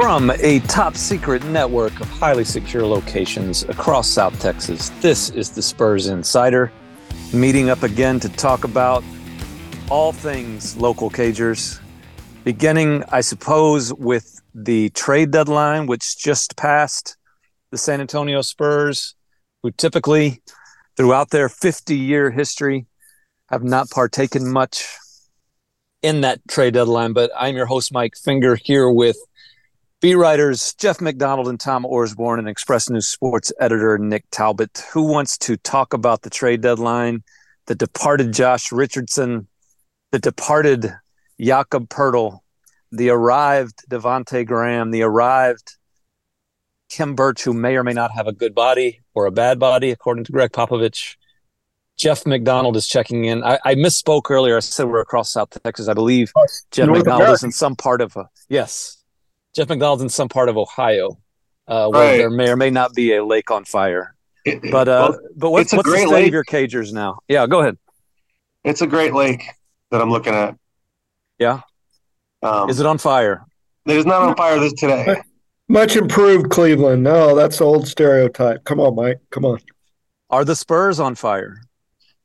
From a top secret network of highly secure locations across South Texas, this is the Spurs Insider, meeting up again to talk about all things local Cagers, beginning, I suppose, with the trade deadline, which just passed the San Antonio Spurs, who typically, throughout their 50 year history, have not partaken much in that trade deadline. But I'm your host, Mike Finger, here with beat writers Jeff McDonald and Tom Orsborn and Express News Sports editor Nick Talbot, who wants to talk about the trade deadline, the departed Josh Richardson, the departed Jakob Poeltl, the arrived Devonte Graham, the arrived Khem Birch, who may or may not have a good body or a bad body, according to Gregg Popovich. Jeff McDonald is checking in. I, I misspoke earlier. I said we're across South Texas. I believe oh, Jeff North McDonald America. is in some part of, a, yes, Jeff McDonald's in some part of Ohio, uh, where right. there may or may not be a lake on fire. It, but uh, well, but what, what's the state lake. of your cagers now? Yeah, go ahead. It's a great lake that I'm looking at. Yeah. Um, is it on fire? It is not on fire this today. Much improved Cleveland. No, that's old stereotype. Come on, Mike. Come on. Are the Spurs on fire,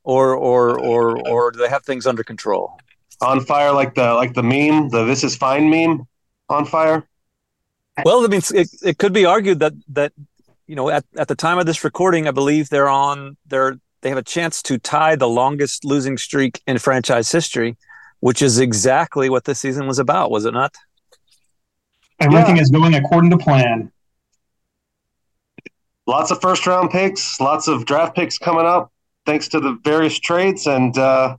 or or or or do they have things under control? On fire, like the like the meme, the "This is fine" meme, on fire. Well, I mean, it, it could be argued that that you know at, at the time of this recording, I believe they're on they're they have a chance to tie the longest losing streak in franchise history, which is exactly what this season was about, was it not? Everything yeah. is going according to plan. Lots of first round picks, lots of draft picks coming up, thanks to the various trades, and uh,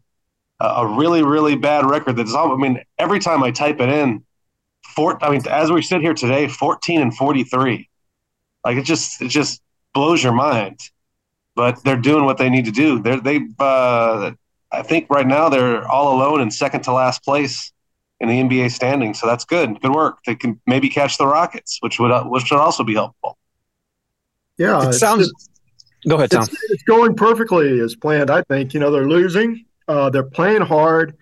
a really, really bad record. That's all. I mean, every time I type it in, four. I mean, as we sit here today, fourteen and forty three. Like it just it just blows your mind. But they're doing what they need to do. They're they've. Uh, I think right now they're all alone in second to last place in the NBA standing. So that's good. Good work. They can maybe catch the Rockets, which would which would also be helpful. Yeah, it sounds. Go ahead, Tom. It's, it's, going perfectly as planned. I think you know they're losing. Uh, they're playing hard.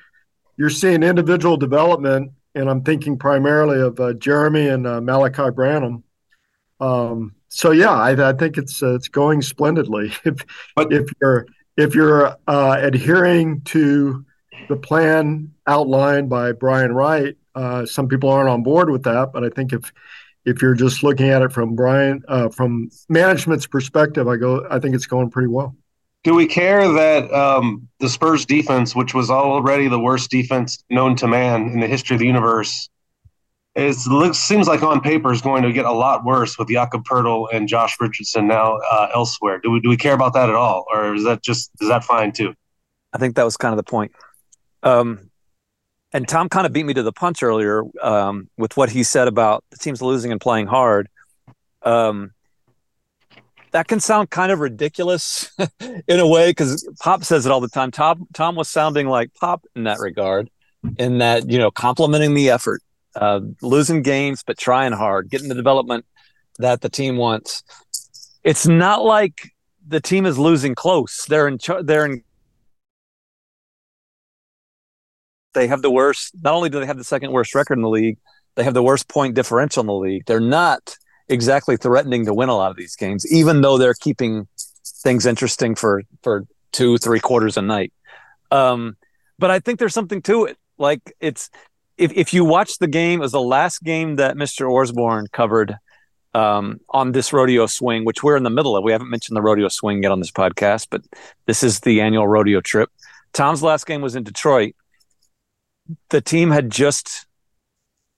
You're seeing individual development and I'm thinking primarily of uh, Jeremy and uh, Malaki Branham. Um, so yeah, I, I think it's uh, it's going splendidly. If but, if you're if you're uh, adhering to the plan outlined by Brian Wright, uh, some people aren't on board with that, but I think if if you're just looking at it from Brian uh, from management's perspective, I go I think it's going pretty well do we care that um, the Spurs defense, which was already the worst defense known to man in the history of the universe, is looks seems like on paper is going to get a lot worse with Jakob Poeltl and Josh Richardson now uh, elsewhere. Do we do we care about that at all, or is that just is that fine too? I think that was kind of the point. Um, and Tom kind of beat me to the punch earlier um, with what he said about the teams losing and playing hard. Um, that can sound kind of ridiculous in a way because Pop says it all the time. Tom Tom was sounding like Pop in that regard, in that you know complimenting the effort, uh, losing games but trying hard, getting the development that the team wants. It's not like the team is losing close. They're in. They're in. They have the worst. Not only do they have the second worst record in the league, they have the worst point differential in the league. They're not exactly threatening to win a lot of these games, even though they're keeping things interesting for for two, three quarters a night. Um, but I think there's something to it. Like it's if if you watch the game, it was the last game that Mr. Orsborn covered um, on this rodeo swing, which we're in the middle of. We haven't mentioned the rodeo swing yet on this podcast, but this is the annual rodeo trip. Tom's last game was in Detroit. The team had just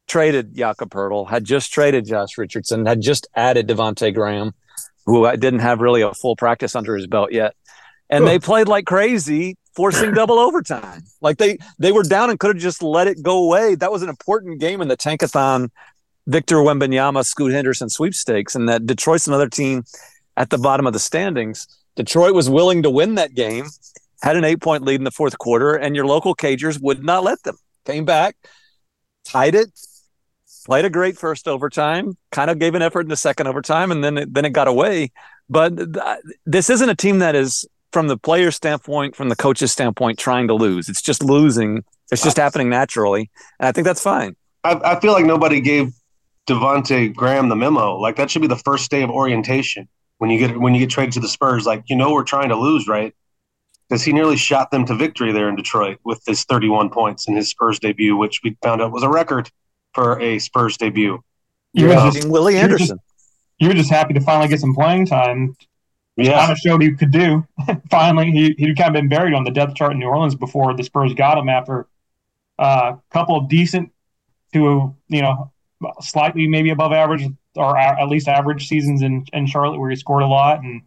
traded Jakob Poeltl, had just traded Josh Richardson, had just added Devonte Graham, who didn't have really a full practice under his belt yet, and they played like crazy, forcing double overtime. Like they they were down and could have just let it go away. That was an important game in the Tankathon, Victor Wembanyama, Scoot Henderson sweepstakes, and that Detroit's another team at the bottom of the standings. Detroit was willing to win that game, had an eight point lead in the fourth quarter, and your local Cagers would not let them. Came back, tied it, played a great first overtime, kind of gave an effort in the second overtime, and then it, then it got away. But th- this isn't a team that is, from the player standpoint, from the coach's standpoint, trying to lose. It's just losing. It's just happening naturally, and I think that's fine. I, I feel like nobody gave Devonte Graham the memo. Like that should be the first day of orientation when you get when you get traded to the Spurs. Like you know we're trying to lose, right? Because he nearly shot them to victory there in Detroit with his 31 points in his Spurs debut, which we found out was a record for a Spurs debut. You Yeah. were just, Willie you were just- Anderson. you were just happy to finally get some playing time. Yeah, Kind of showed he could do. finally, he he'd kind of been buried on the depth chart in New Orleans before the Spurs got him after a couple of decent to you know slightly maybe above average or a- at least average seasons in, in Charlotte where he scored a lot and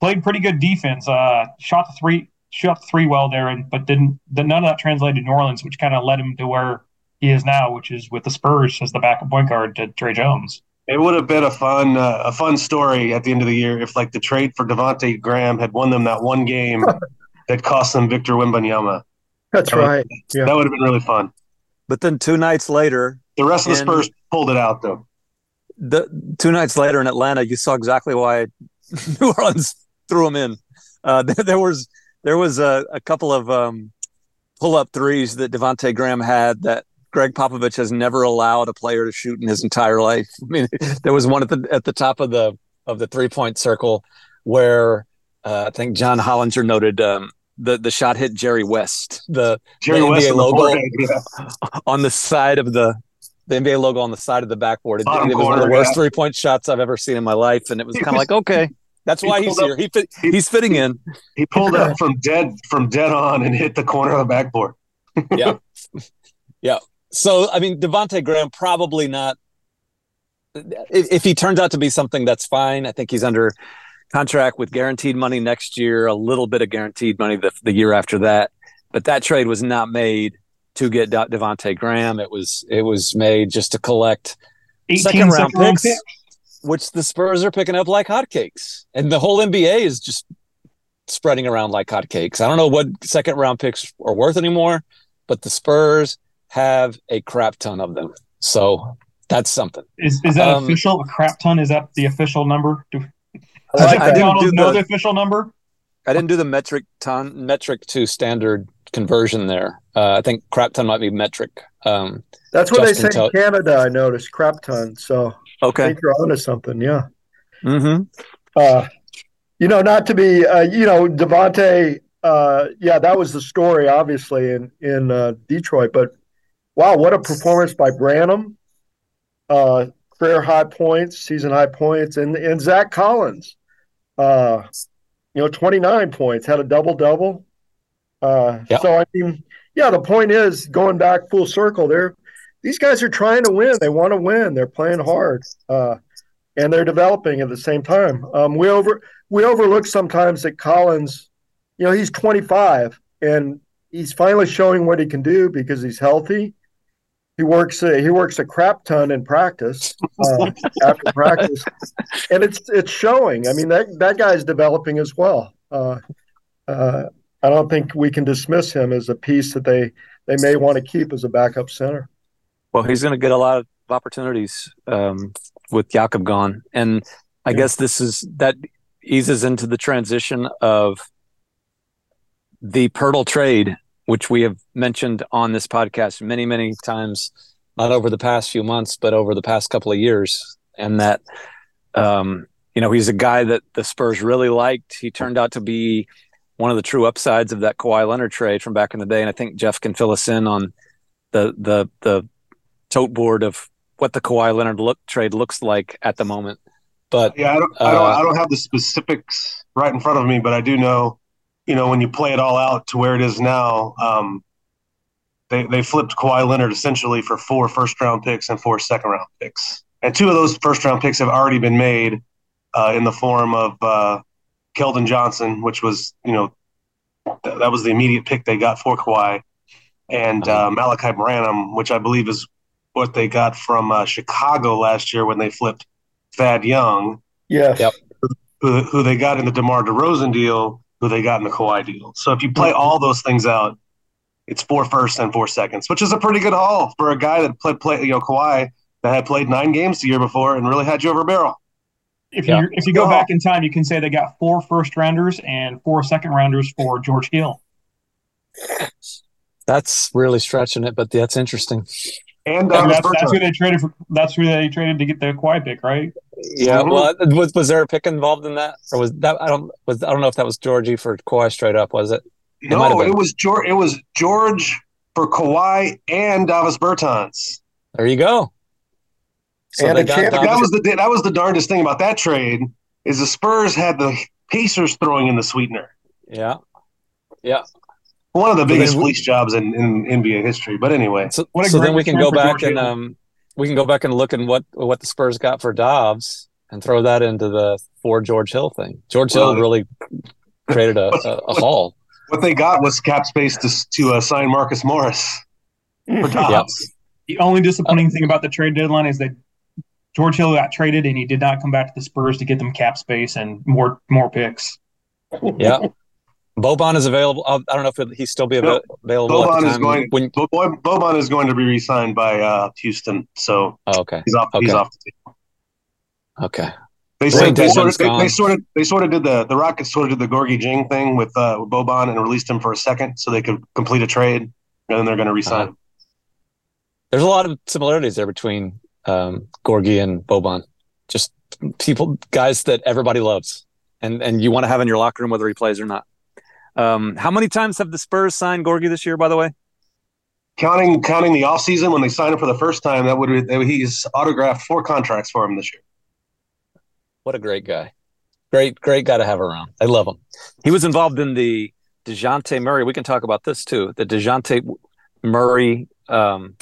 played pretty good defense. Uh, shot the three shot the three well there, and but didn't the, none of that translated to New Orleans, which kind of led him to where he is now, which is with the Spurs as the backup point guard to Tre Jones. it would have been a fun uh, a fun story at the end of the year if like the trade for Devonte Graham had won them that one game that cost them Victor Wembanyama. That's That would- right. Yeah. That would have been really fun. But then two nights later, The rest of the Spurs pulled it out though. the two nights later in Atlanta, you saw exactly why New Orleans threw him in. Uh, there, there was there was a, a couple of um, pull up threes that Devonte Graham had that Gregg Popovich has never allowed a player to shoot in his entire life. I mean, there was one at the at the top of the of the three point circle where uh, I think John Hollinger noted um, the the shot hit Jerry West the Jerry The West NBA on the logo. yeah. on the side of the the NBA logo on the side of the backboard. It, it was one of the worst yeah. three point shots I've ever seen in my life, and it was kind of like, okay, that's He why he's up- here. He fit, he's fitting in. He pulled up from dead from dead on and hit the corner of the backboard. So I mean, Devonte Graham probably not. If, if he turns out to be something, that's fine. I think he's under contract with guaranteed money next year, a little bit of guaranteed money the, the year after that. But that trade was not made to get Devonte Graham. It was it was made just to collect 18 second round second round picks, picks. which the Spurs are picking up like hotcakes, and the whole NBA is just spreading around like hotcakes. I don't know what second round picks are worth anymore, but the Spurs have a crap ton of them. So that's something. Is, is that Um, official? A crap ton? Is that the official number? Do, I like I didn't do know the- the official number? I didn't do the metric ton metric to standard conversion there. Uh, I think crap ton might be metric. Um, That's what they Justin say Tell- in Canada. I noticed crap ton. So I okay. think you're onto something. Yeah. Mm-hmm. Uh, you know, not to be, uh, you know, Devonte, uh, yeah, that was the story, obviously, in, in uh, Detroit. But wow, what a performance by Branham. Uh, career high points, season high points, and, and Zach Collins, uh, you know, 29 points, had a double double. Uh, Yeah. So, I mean, yeah, the point is going back full circle there. These guys are trying to win. They want to win. They're playing hard. Uh, and they're developing at the same time. Um, we over we overlook sometimes that Collins, you know, he's 25 and he's finally showing what he can do because he's healthy. He works a, he works a crap ton in practice uh, after practice, and it's it's showing. I mean that that guy's developing as well. Uh, uh, I don't think we can dismiss him as a piece that they they may want to keep as a backup center. Well, he's going to get a lot of opportunities um, with Jakob gone, and I Yeah. guess this is that eases into the transition of the Poeltl trade, which we have mentioned on this podcast many, many times, not over the past few months, but over the past couple of years, and that um, you know he's a guy that the Spurs really liked. He turned out to be one of the true upsides of that Kawhi Leonard trade from back in the day, and I think Jeff can fill us in on the the the tote board of what the Kawhi Leonard look trade looks like at the moment. But Yeah, I don't, I don't, Uh, I don't have the specifics right in front of me, but I do know, you know, when you play it all out to where it is now, um, they they flipped Kawhi Leonard essentially for four first round picks and four second round picks, and two of those first round picks have already been made uh, in the form of uh, Keldon Johnson, which was you know th- that was the immediate pick they got for Kawhi, and uh, Malaki Branham, which I believe is what they got from uh, Chicago last year when they flipped Thad Young Yes. Yep. who, who they got in the DeMar DeRozan deal, who they got in the Kawhi deal. So if you play all those things out, it's four firsts and four seconds, which is a pretty good haul for a guy that played play you know Kawhi that had played nine games the year before and really had you over a barrel. If Yeah. you if you go back in time, you can say they got four first rounders and four second rounders for George Hill. that's really stretching it. But that's interesting. And And uh, that's, that's who they traded for. That's who they traded to get the Kawhi pick, right? Yeah. Well, uh, was, was there a pick involved in that, or was that I don't was I don't know if that was Georgie for Kawhi straight up? Was it? might have no, it was George. It was George for Kawhi and Davis Bertans. There you go. So And got That was the that was the darndest thing about that trade is the Spurs had the Pacers throwing in the sweetener. Yeah, yeah. One of the biggest then we- police jobs in, in NBA history. But anyway, So, What a so great then we can go back and um, we can go back and look at what what the Spurs got for Dobbs and throw that into the for George Hill thing. George Hill really created a, a, a haul. what they got was cap space to to uh, sign Marcus Morris for Dobbs. The only disappointing thing about the trade deadline is that George Hill got traded and he did not come back to the Spurs to get them cap space and more more picks. Yeah. Boban is available. I don't know if he'll still be No, available. Boban is going- When, Bo- Bo- Boban is going to be re-signed by uh, Houston, so oh, okay. he's off. He's Okay. off the table. Okay. They said they sort, of, they, they sort of they sort of did the the Rockets sort of did the Gorgui Dieng thing with uh, with Boban and released him for a second so they could complete a trade, and then they're going to re-sign Uh-huh. There's a lot of similarities there between um, Gorgui and Boban. Just people, guys that everybody loves, and and you want to have in your locker room whether he plays or not. Um, how many times have the Spurs signed Gorgui this year? By the way, Counting counting the offseason when they signed him for the first time, that would he's autographed four contracts for him this year. what a great guy! Great, great guy to have around. I love him. He was involved in the Dejounte Murray. We can talk about this too. The Dejounte Murray um,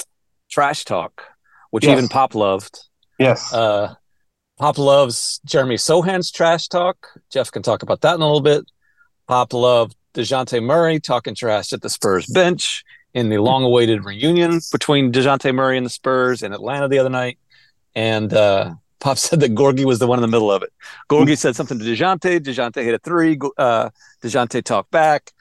trash talk, which Yes. even Pop loved. Yes, Uh, Pop loves Jeremy Sochan's trash talk. Jeff can talk about that in a little bit. Pop loved DeJounte Murray talking trash at the Spurs bench in the long awaited reunion between DeJounte Murray and the Spurs in Atlanta the other night. And uh, Pop said that Gorgui was the one in the middle of it. Gorgui said something to DeJounte. DeJounte hit a three. Uh, DeJounte talked back.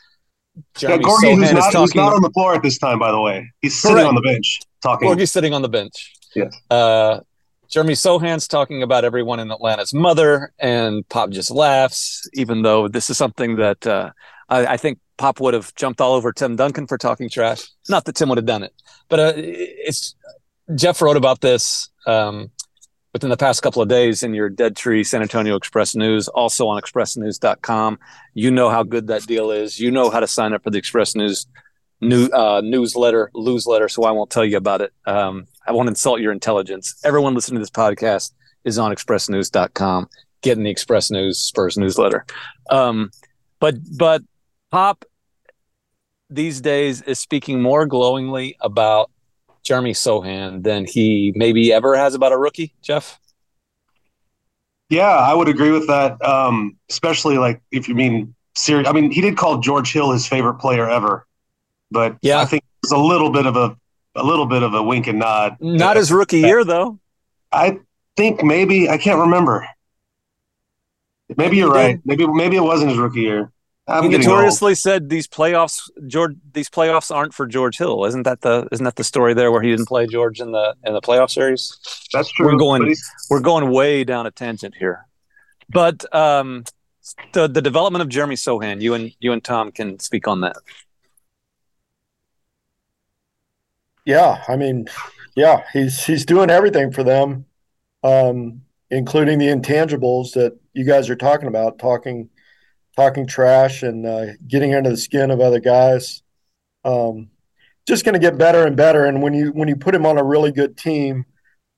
yeah, Gorgui, who's not, who's not on the floor at this time, by the way, he's sitting Correct. on the bench talking. Gorgui's sitting on the bench. Yes. Uh, Jeremy Sochan's talking about everyone in Atlanta's mother, and Pop just laughs, even though this is something that uh, I, I think Pop would have jumped all over Tim Duncan for talking trash. Not that Tim would have done it, but uh, it's Jeff wrote about this um, within the past couple of days in your Dead Tree San Antonio Express News, also on expressnews.com. You know how good that deal is. You know how to sign up for the Express News new uh, newsletter, newsletter. So I won't tell you about it. Um, I won't insult your intelligence. Everyone listening to this podcast is on expressnews.com, getting the Express News Spurs newsletter. Um, but but Pop these days is speaking more glowingly about Jeremy Sochan than he maybe ever has about a rookie. Jeff. Yeah, I would agree with that. Um, especially like if you mean serious. I mean, he did call George Hill his favorite player ever, but Yeah. I think it's a little bit of a a little bit of a wink and nod. Not his rookie year though. I think maybe I can't remember. Maybe you're right. Maybe maybe it wasn't his rookie year. I'm he getting old. notoriously said these playoffs, George. These playoffs aren't for George Hill. Isn't that the isn't that the story there where he didn't play George in the in the playoff series? That's true. we're going- we're going way down a tangent here. But um, the the development of Jeremy Sochan, you and you and Tom can speak on that. Yeah, I mean, yeah, he's he's doing everything for them, um, including the intangibles that you guys are talking about, talking talking trash and uh, getting under the skin of other guys. Um, just going to get better and better. And when you when you put him on a really good team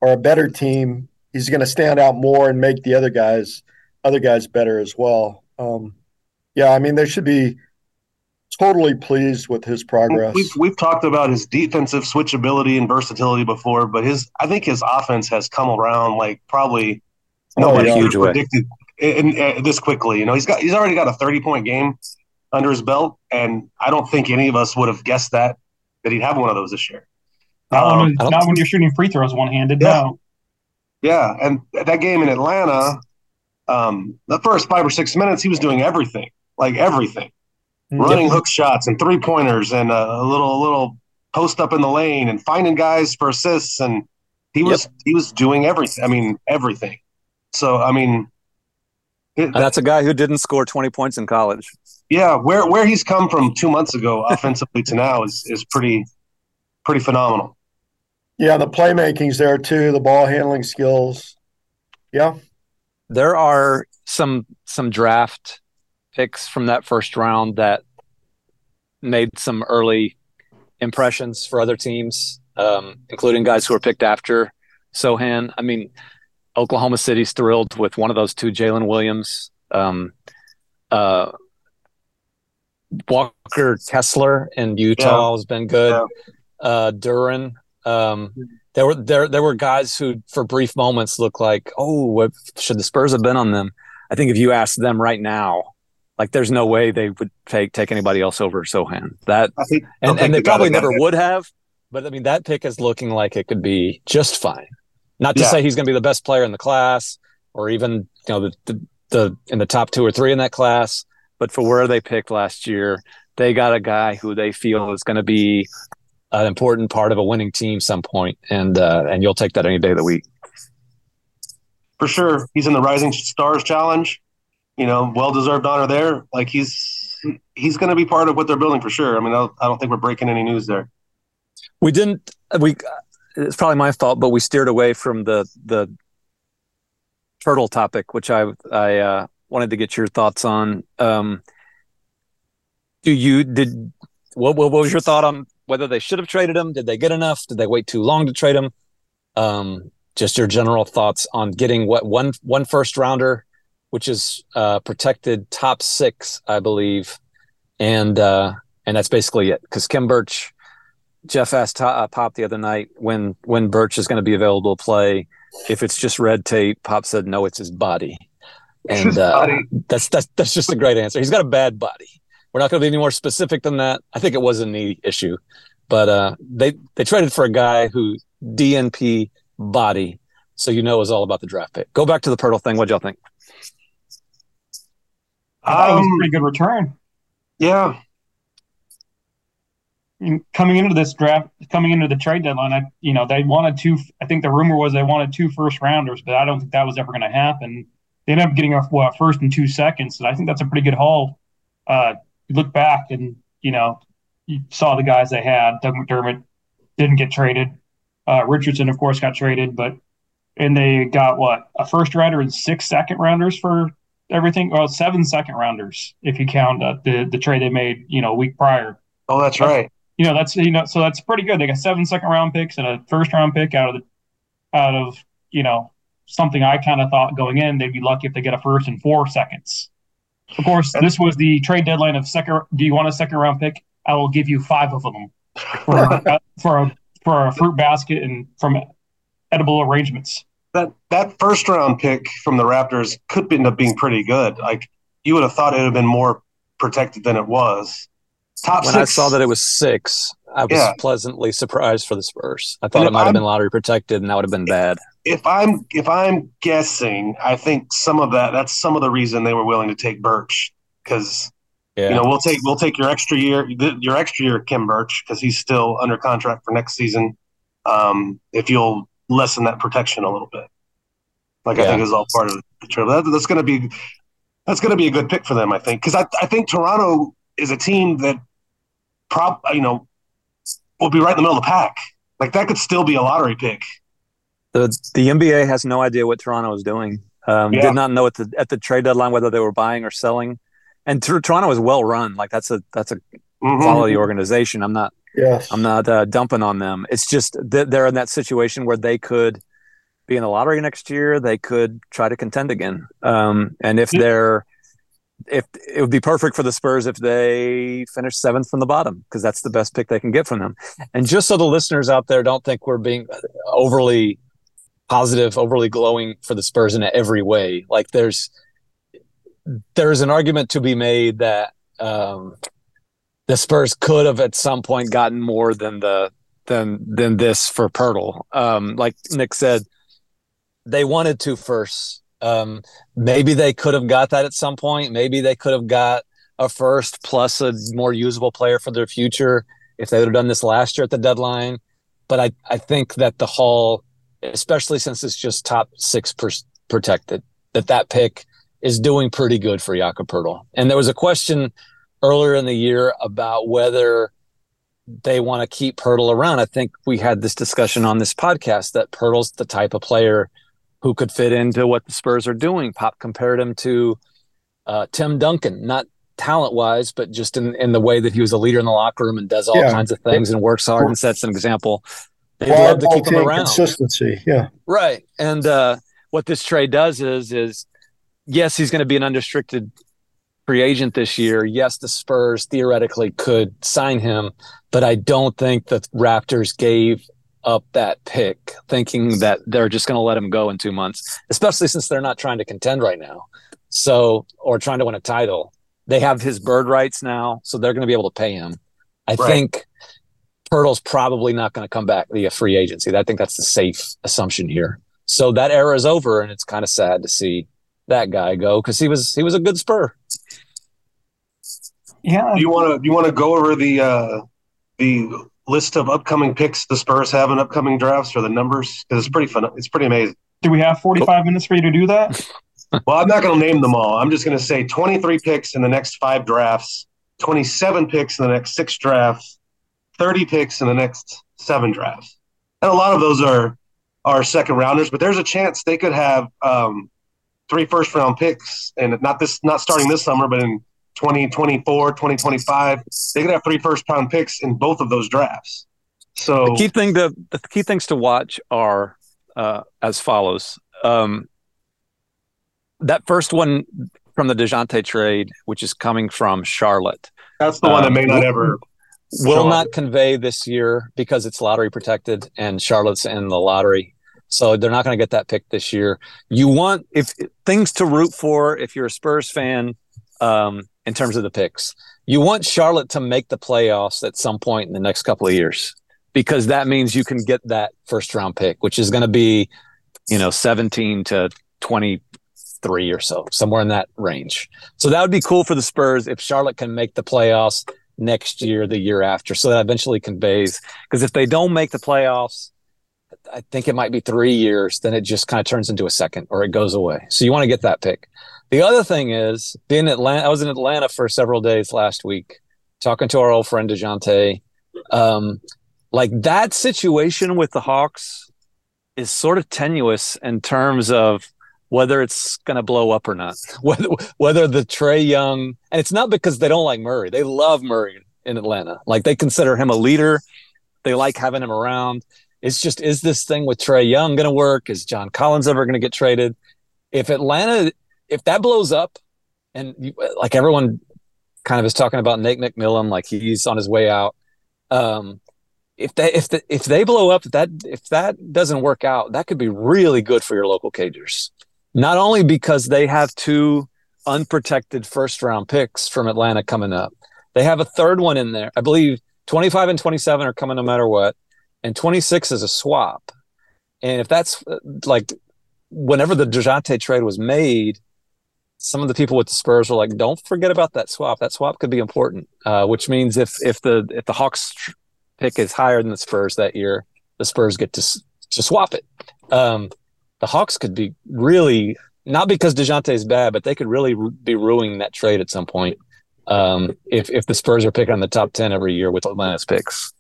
or a better team, he's going to stand out more and make the other guys other guys better as well. Um, yeah, I mean, they should be totally pleased with his progress. We've we've talked about his defensive switchability and versatility before, but his I think his offense has come around like probably Oh, nobody yeah. could Huge have way. predicted in, in, this quickly. You know, he's got he's already got a thirty point game under his belt, and I don't think any of us would have guessed that that he'd have one of those this year. Not, Um, when, don't- when you're shooting free throws one handed. Yeah. No. Yeah, and that game in Atlanta, um, the first five or six minutes, he was doing everything, like everything, running hook shots and three pointers and a, a little a little post up in the lane and finding guys for assists, and he was he was doing everything. I mean, everything. So I mean, it, And that's a guy who didn't score twenty points in college. yeah, where where he's come from two months ago offensively to now is is pretty pretty phenomenal. Yeah, the playmaking's there too, the ball handling skills. Yeah. There are some some draft picks from that first round that made some early impressions for other teams, um, including guys who were picked after Sochan. I mean, Oklahoma City's thrilled with one of those two, Jalen Williams. Um, uh, Walker Kessler in Utah yeah. has been good. Yeah. Uh, Duren. Um, there were there there were guys who, for brief moments, looked like, oh, what, should the Spurs have been on them? I think if you ask them right now, like there's no way they would take take anybody else over Sochan. That think, and, and they probably never would have. But I mean, that pick is looking like it could be just fine. Not to yeah. say he's going to be the best player in the class, or even you know the, the the in the top two or three in that class. But for where they picked last year, they got a guy who they feel is going to be an important part of a winning team some point, and uh, and you'll take that any day of the week. For sure, he's in the Rising Stars Challenge. You know, well deserved honor there. Like he's he's going to be part of what they're building for sure. I mean, I don't think we're breaking any news there. We didn't. We it's probably my fault, but we steered away from the the Poeltl topic, which I I uh, wanted to get your thoughts on. Um, do you did what, what was your thought on whether they should have traded him? Did they get enough? Did they wait too long to trade him? Um, just your general thoughts on getting what one one first rounder, which is uh, protected top six, I believe, and uh, and that's basically it. Because Khem Birch Jeff asked uh, Pop the other night when when Birch is going to be available to play. If it's just red tape, Pop said no, it's his body, and uh, body. that's that's that's just a great answer. He's got a bad body. We're not going to be any more specific than that. I think it was a knee issue, but uh, they they traded for a guy who DNP body, so you know is all about the draft pick. Go back to the Poeltl thing. What y'all think? I thought um, it was a um, pretty good return. Yeah, coming into this draft, coming into the trade deadline, I, you know, they wanted two. I think the rumor was they wanted two first rounders, but I don't think that was ever going to happen. They ended up getting a well, first and two seconds, and I think that's a pretty good haul. Uh, you look back and you know, you saw the guys they had. Doug McDermott didn't get traded. Uh, Richardson, of course, got traded, but and they got what a first rounder and six second rounders for everything. Well, seven second rounders if you count uh, the the trade they made, you know, a week prior. Oh, that's right you know that's you know so that's pretty good. They got seven second round picks and a first round pick out of the out of you know something I kind of thought going in they'd be lucky if they get a first and four seconds. Of course, this was the trade deadline of second. Do you want a second round pick? I will give you five of them for uh, for a for a fruit basket and from edible arrangements. That that first round pick from the Raptors could end up being pretty good. Like you would have thought it would have been more protected than it was. Top when six. I saw that it was six, I was yeah. pleasantly surprised for the Spurs. I thought it might I'm, have been lottery protected, and that would have been bad. If I'm if I'm guessing, I think some of that that's some of the reason they were willing to take Birch because yeah. you know we'll take we'll take your extra year your extra year Khem Birch because he's still under contract for next season. Um, if you'll lessen that protection a little bit, like yeah. I think is all part of the trip. That, that's going to be that's going to be a good pick for them, I think, because I I think Toronto is a team that prob you know will be right in the middle of the pack. Like that could still be a lottery pick. The the NBA has no idea what Toronto is doing. Um, yeah. Did not know at the at the trade deadline whether they were buying or selling. And t- Toronto is well run. Like that's a that's a mm-hmm. quality organization. I'm not yes. I'm not uh, dumping on them. It's just that they're in that situation where they could be in the lottery next year. They could try to contend again. Um, and if they're if it would be perfect for the Spurs if they finish seventh from the bottom because that's the best pick they can get from them. And just so the listeners out there don't think we're being overly positive, overly glowing for the Spurs in every way, like there's there's an argument to be made that um, the Spurs could have at some point gotten more than the than than this for Poeltl. Um, like Nick said, they wanted to first um, maybe they could have got that at some point. Maybe they could have got a first plus a more usable player for their future if they would have done this last year at the deadline. But I, I think that the haul, especially since it's just top six per, protected, that that pick is doing pretty good for Jakob Poeltl. And there was a question earlier in the year about whether they want to keep Poeltl around. I think we had this discussion on this podcast that Poeltl's the type of player who could fit into what the Spurs are doing. Pop compared him to uh, Tim Duncan, not talent wise, but just in, in the way that he was a leader in the locker room and does all yeah. kinds of things and works hard and sets an example. They'd love to keep him around. Consistency, yeah. Right. And uh, what this trade does is is yes, he's going to be an unrestricted free agent this year. Yes, the Spurs theoretically could sign him, but I don't think the Raptors gave up that pick thinking that they're just going to let him go in two months, especially since they're not trying to contend right now. So, or trying to win a title. They have his bird rights now, so they're going to be able to pay him. I right. think Poeltl's probably not going to come back via free agency. I think that's the safe assumption here. So that era is over, and it's kind of sad to see that guy go because he was he was a good spur. Yeah. Do you want to do you want to go over the uh, the list of upcoming picks the Spurs have in upcoming drafts or the numbers? Because it's pretty fun. It's pretty amazing. Do we have forty five minutes for you to do that? well, I'm not going to name them all. I'm just going to say 23 picks in the next five drafts, 27 picks in the next six drafts, 30 picks in the next seven drafts, and a lot of those are are second rounders. But there's a chance they could have um, three first round picks, and not this not starting this summer, but in 2024, 2025, they could have three first round picks in both of those drafts. So the key thing to the key things to watch are uh, as follows. Um, that first one from the Dejounte trade, which is coming from Charlotte. That's the one that may not um, ever will not convey this year because it's lottery protected and Charlotte's in the lottery. So they're not going to get that pick this year. You want if things to root for if you're a Spurs fan, um, in terms of the picks. You want Charlotte to make the playoffs at some point in the next couple of years because that means you can get that first round pick, which is going to be, you know, 17 to 23 or so, somewhere in that range. So that would be cool for the Spurs if Charlotte can make the playoffs next year, the year after. So that eventually conveys because if they don't make the playoffs, I think it might be three years, then it just kind of turns into a second or it goes away. So you want to get that pick. The other thing is, being Atlanta, I was in Atlanta for several days last week, talking to our old friend Dejounte. Um, like that situation with the Hawks is sort of tenuous in terms of whether it's going to blow up or not. Whether whether the Trae Young, and it's not because they don't like Murray. They love Murray in Atlanta. Like they consider him a leader. They like having him around. It's just is this thing with Trae Young going to work? Is John Collins ever going to get traded? If Atlanta if that blows up, and you, like everyone kind of is talking about Nate McMillan, like he's on his way out. Um, if they if the, if they blow up, that if that doesn't work out, that could be really good for your local Cagers. Not only because they have two unprotected first round picks from Atlanta coming up, they have a third one in there. I believe 25 and 27 are coming no matter what, and 26 is a swap. And if that's uh, like whenever the Dejounte trade was made, some of the people with the Spurs were like, "Don't forget about that swap. That swap could be important." Uh, which means if if the if the Hawks pick is higher than the Spurs that year, the Spurs get to to swap it. Um, the Hawks could be really not because Dejounte is bad, but they could really be ruining that trade at some point um, if if the Spurs are picking on the top ten every year with Atlanta's picks.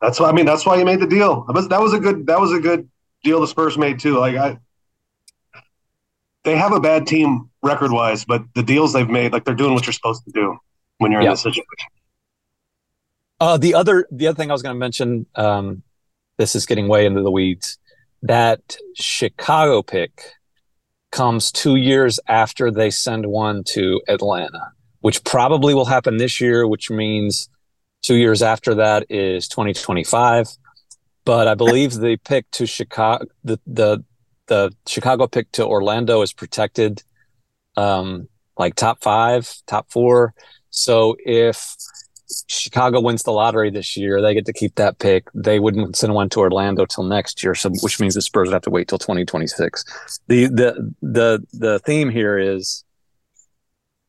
That's why I mean. That's why you made the deal. That was a good. That was a good deal the Spurs made too. Like I, they have a bad team record wise, but the deals they've made, like they're doing what you're supposed to do when you're in this situation. Uh, the other the other thing I was going to mention, um, this is getting way into the weeds. That Chicago pick comes two years after they send one to Atlanta, which probably will happen this year, which means two years after that is 2025. But I believe the pick to Chicago, the the the Chicago pick to Orlando is protected, um, like top five, top four. So if Chicago wins the lottery this year, they get to keep that pick. They wouldn't send one to Orlando till next year, so which means the Spurs would have to wait till 2026. The the the the theme here is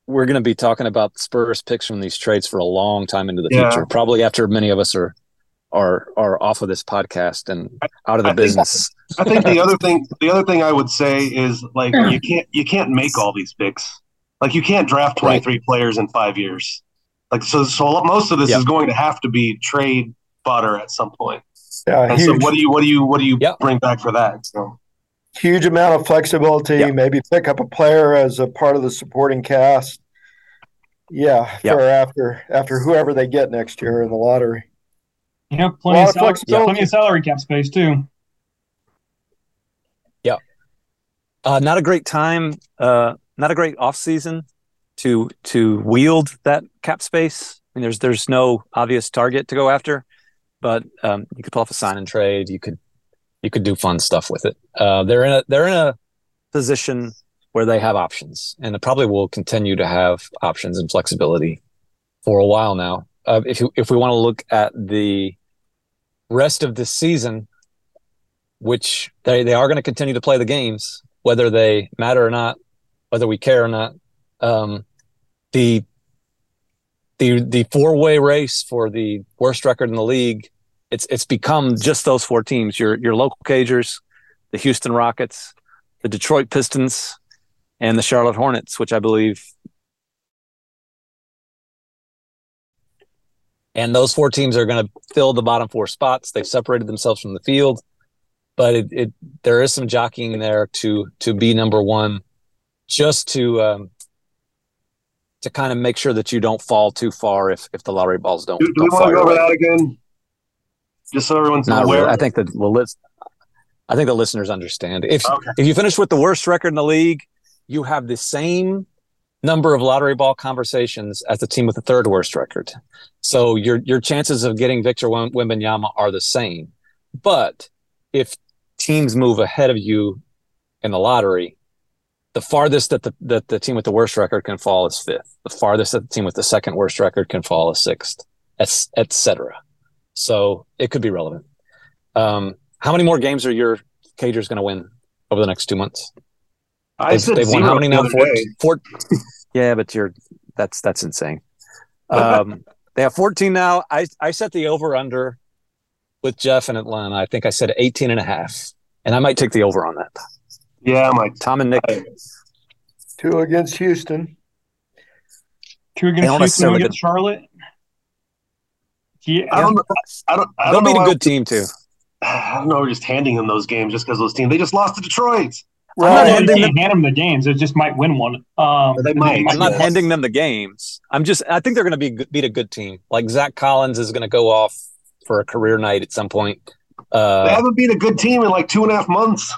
we're going to be talking about Spurs picks from these trades for a long time into the yeah. future. Probably after many of us are are are off of this podcast and out of the I business. Think, I think the other thing the other thing I would say is like you can't you can't make all these picks. Like you can't draft 23 right. players in 5 years. Like so, so most of this Yep. is going to have to be trade butter at some point. Yeah, And so what do you what do you what do you Yep. bring back for that? So huge amount of flexibility. Yeah. Maybe pick up a player as a part of the supporting cast. Yeah, Yeah. for after after whoever they get next year in the lottery. You know, plenty of, of salary, flexibility. plenty of salary cap space too. Yeah. Uh, not a great time. Uh, not a great off season to to wield that cap space. I mean, there's there's no obvious target to go after, but um, you could pull off a sign and trade. You could you could do fun stuff with it. Uh, they're in a they're in a position where they have options, and they probably will continue to have options and flexibility for a while now. Uh, if you, if we want to look at the rest of this season, which they, they are going to continue to play the games, whether they matter or not, whether we care or not. Um, the the the four way race for the worst record in the league, it's it's become just those four teams. Your your local Cagers, the Houston Rockets, the Detroit Pistons, and the Charlotte Hornets, which I believe. And those four teams are going to fill the bottom four spots. They've separated themselves from the field but it, it there is some jockeying there to to be number one, just to um, to kind of make sure that you don't fall too far if if the lottery balls don't. do, do don't want to go over that again? Just so everyone's Not aware. really. I think that the list. I think the listeners understand. If Okay. if you finish with the worst record in the league, you have the same number of lottery ball conversations as the team with the third worst record. So your your chances of getting Victor Wem- Wembanyama are the same. But if teams move ahead of you in the lottery, the farthest that the that the team with the worst record can fall is fifth. The farthest that the team with the second worst record can fall is sixth, et, et cetera. So it could be relevant. Um, how many more games are your Cagers going to win over the next two months? I They've, said they've won how many now? Four, four, yeah, but you're that's that's insane. Um, they have 14 now. I I set the over under with Jeff in Atlanta. I think I said 18 and a half, and I might take the over on that. Yeah, Mike. Tom and Nick. Two against Houston. Two against Houston, necessarily against Charlotte. Yeah, I don't. know- I don't. I They'll don't beat a why- good team too. I don't know. We're just handing them those games just because those teams. They just lost to Detroit. I'm not Well, handing them- hand them the games. It just might win one. Um, They might. I'm not Yes. handing them the games. I'm just. I think they're going to be beat a good team. Like Zach Collins is going to go off for a career night at some point. They Uh, haven't been a good team in like two and a half months.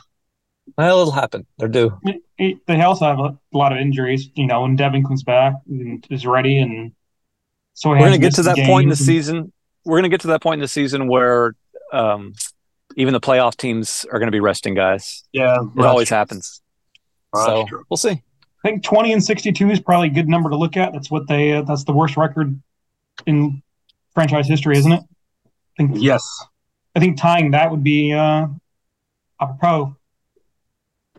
well, it'll happen. They're due. it- they also have a lot of injuries. You know, when Devin comes back and is ready, and so We're going to get to that point in the season. We're going to get to that point in the season where um, even the playoff teams are going to be resting guys. Yeah, It always happens. That's so true. we'll see. I think twenty and sixty-two is probably a good number to look at. That's what they. Uh, that's the worst record in franchise history, isn't it? I think. Yes, I think tying that would be uh, apropos.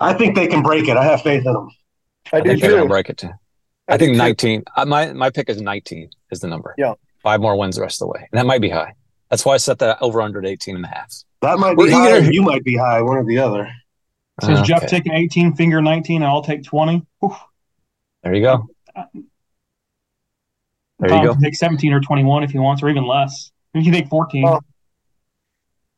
I think they can break it. I have faith in them. I, I do think they're going to break it too. I I think do too. 19. uh, My my pick is 19 is the number. Yeah. Five more wins the rest of the way. And that might be high. That's why I set that over under at 18 and a half. That might We're be high. eager. You might be high. One or the other. Says Jeff Okay. taking eighteen, finger nineteen, and I'll take twenty. Whew. There you go. There Tom you go. take seventeen or twenty-one if he wants, or even less. You can take fourteen. Oh.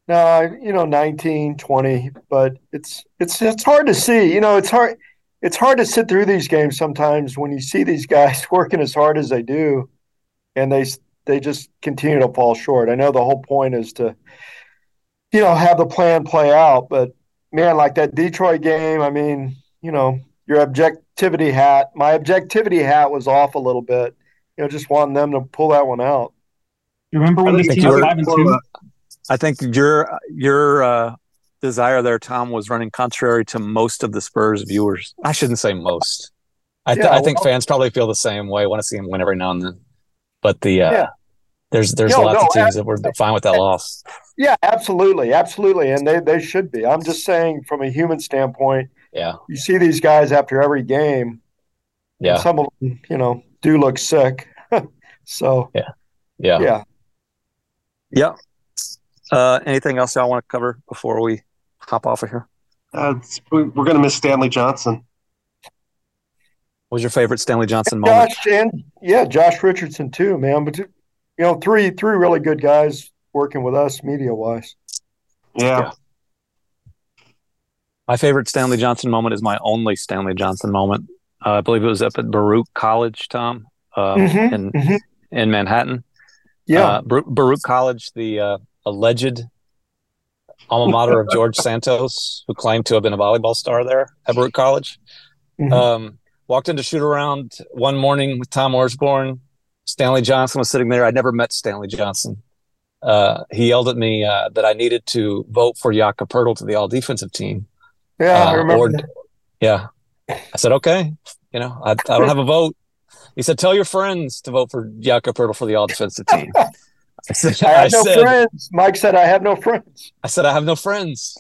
No, you know, 19, 20, but it's it's it's hard to see. You know, it's hard it's hard to sit through these games sometimes when you see these guys working as hard as they do and they they just continue to fall short. I know the whole point is to you know, have the plan play out, but man, like that Detroit game, I mean, you know, your objectivity hat, my objectivity hat was off a little bit. You know, just wanting them to pull that one out. you remember when I this think team you was were- five and two? I think your your uh, desire there, Tom, was running contrary to most of the Spurs viewers. I shouldn't say most. I, th- Yeah, I think well- fans probably feel the same way. Want to see him win every now and then, but the uh, Yeah. there's there's No, lots no, of teams that were fine with that loss. Yeah, absolutely, absolutely, and they they should be. I'm just saying, from a human standpoint, Yeah, you see these guys after every game, yeah, some of them, you know, do look sick. so yeah. yeah, Yeah. Uh, anything else y'all want to cover before we hop off of here? uh, we're going to miss Stanley Johnson. Was your favorite Stanley Johnson moment? Josh and yeah, Josh Richardson too, man. But you know, three three really good guys working with us media wise. Yeah. Yeah. My favorite Stanley Johnson moment is my only Stanley Johnson moment. Uh, I believe it was up at Baruch College, Tom, um, Mhm, in mhm. in Manhattan. Yeah, Uh, Bar- Baruch College, the uh, alleged alma mater of George Santos, who claimed to have been a volleyball star there at Baruch College. Mhm. Um, walked into shoot around one morning with Tom Orsborn. Stanley Johnson was sitting there. I'd never met Stanley Johnson. Uh, he yelled at me uh, that I needed to vote for Jakob Poeltl to the all defensive team. yeah, I Uh, remember. or- Yeah. I said, okay, you know, I, I don't have a vote. He said, tell your friends to vote for Jakob Poeltl for the all defensive team. I said, I I have no said, friends. Mike said I have no friends. I said, I have no friends.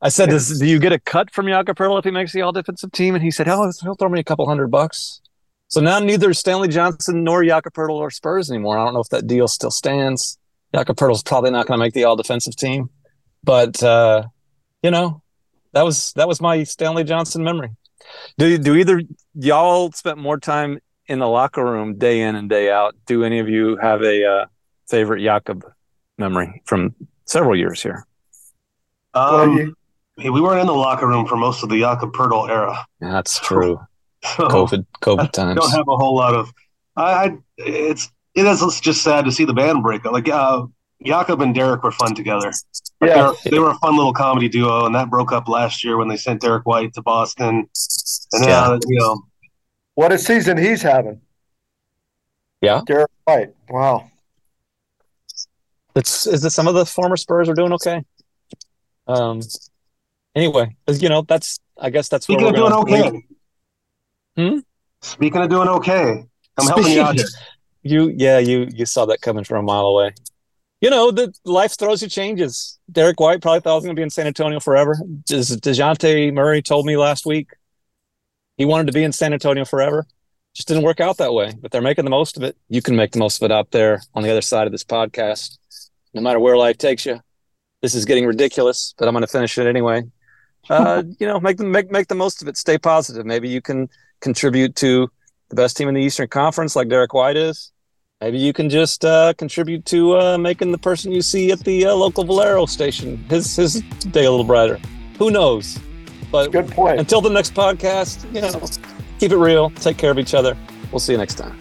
I said, Does, do you get a cut from Jakob Poeltl if he makes the all defensive team? And he said, oh, he'll throw me a couple hundred bucks. So now neither Stanley Johnson nor Jakob Poeltl or Spurs anymore. I don't know if that deal still stands. Jakob Poeltl's probably not going to make the all defensive team, but uh, you know, that was that was my Stanley Johnson memory. Do do either y'all spent more time in the locker room day in and day out? Do any of you have a uh, favorite Jakob memory from several years here? Well, Um, you- hey, we weren't in the locker room for most of the Jakob Poeltl era. That's true. So COVID COVID I times. don't have a whole lot of. I, I it's it is just sad to see the band break up. Like uh, Jakob and Derrick were fun together. Like, yeah, they, were, they were a fun little comedy duo, and that broke up last year when they sent Derrick White to Boston. And now, you know, what a season he's having. Yeah. Derrick White. Wow. It's is that some of the former Spurs are doing okay. Um. Anyway, you know that's I guess that's where speaking we're of doing okay. Hmm? Speaking of doing okay, I'm helping you out here. You yeah you you saw that coming from a mile away. You know the life throws you changes. Derrick White probably thought I was going to be in San Antonio forever. Just Dejounte Murray told me last week he wanted to be in San Antonio forever. Just didn't work out that way. But they're making the most of it. You can make the most of it out there on the other side of this podcast. No matter where life takes you. This is getting ridiculous, but I'm going to finish it anyway. Uh, you know, make the make make the most of it. Stay positive. Maybe you can contribute to the best team in the Eastern Conference, like Derrick White is. Maybe you can just uh, contribute to uh, making the person you see at the uh, local Valero station his his day a little brighter. Who knows? But Good point. until the next podcast, you know, keep it real. Take care of each other. We'll see you next time.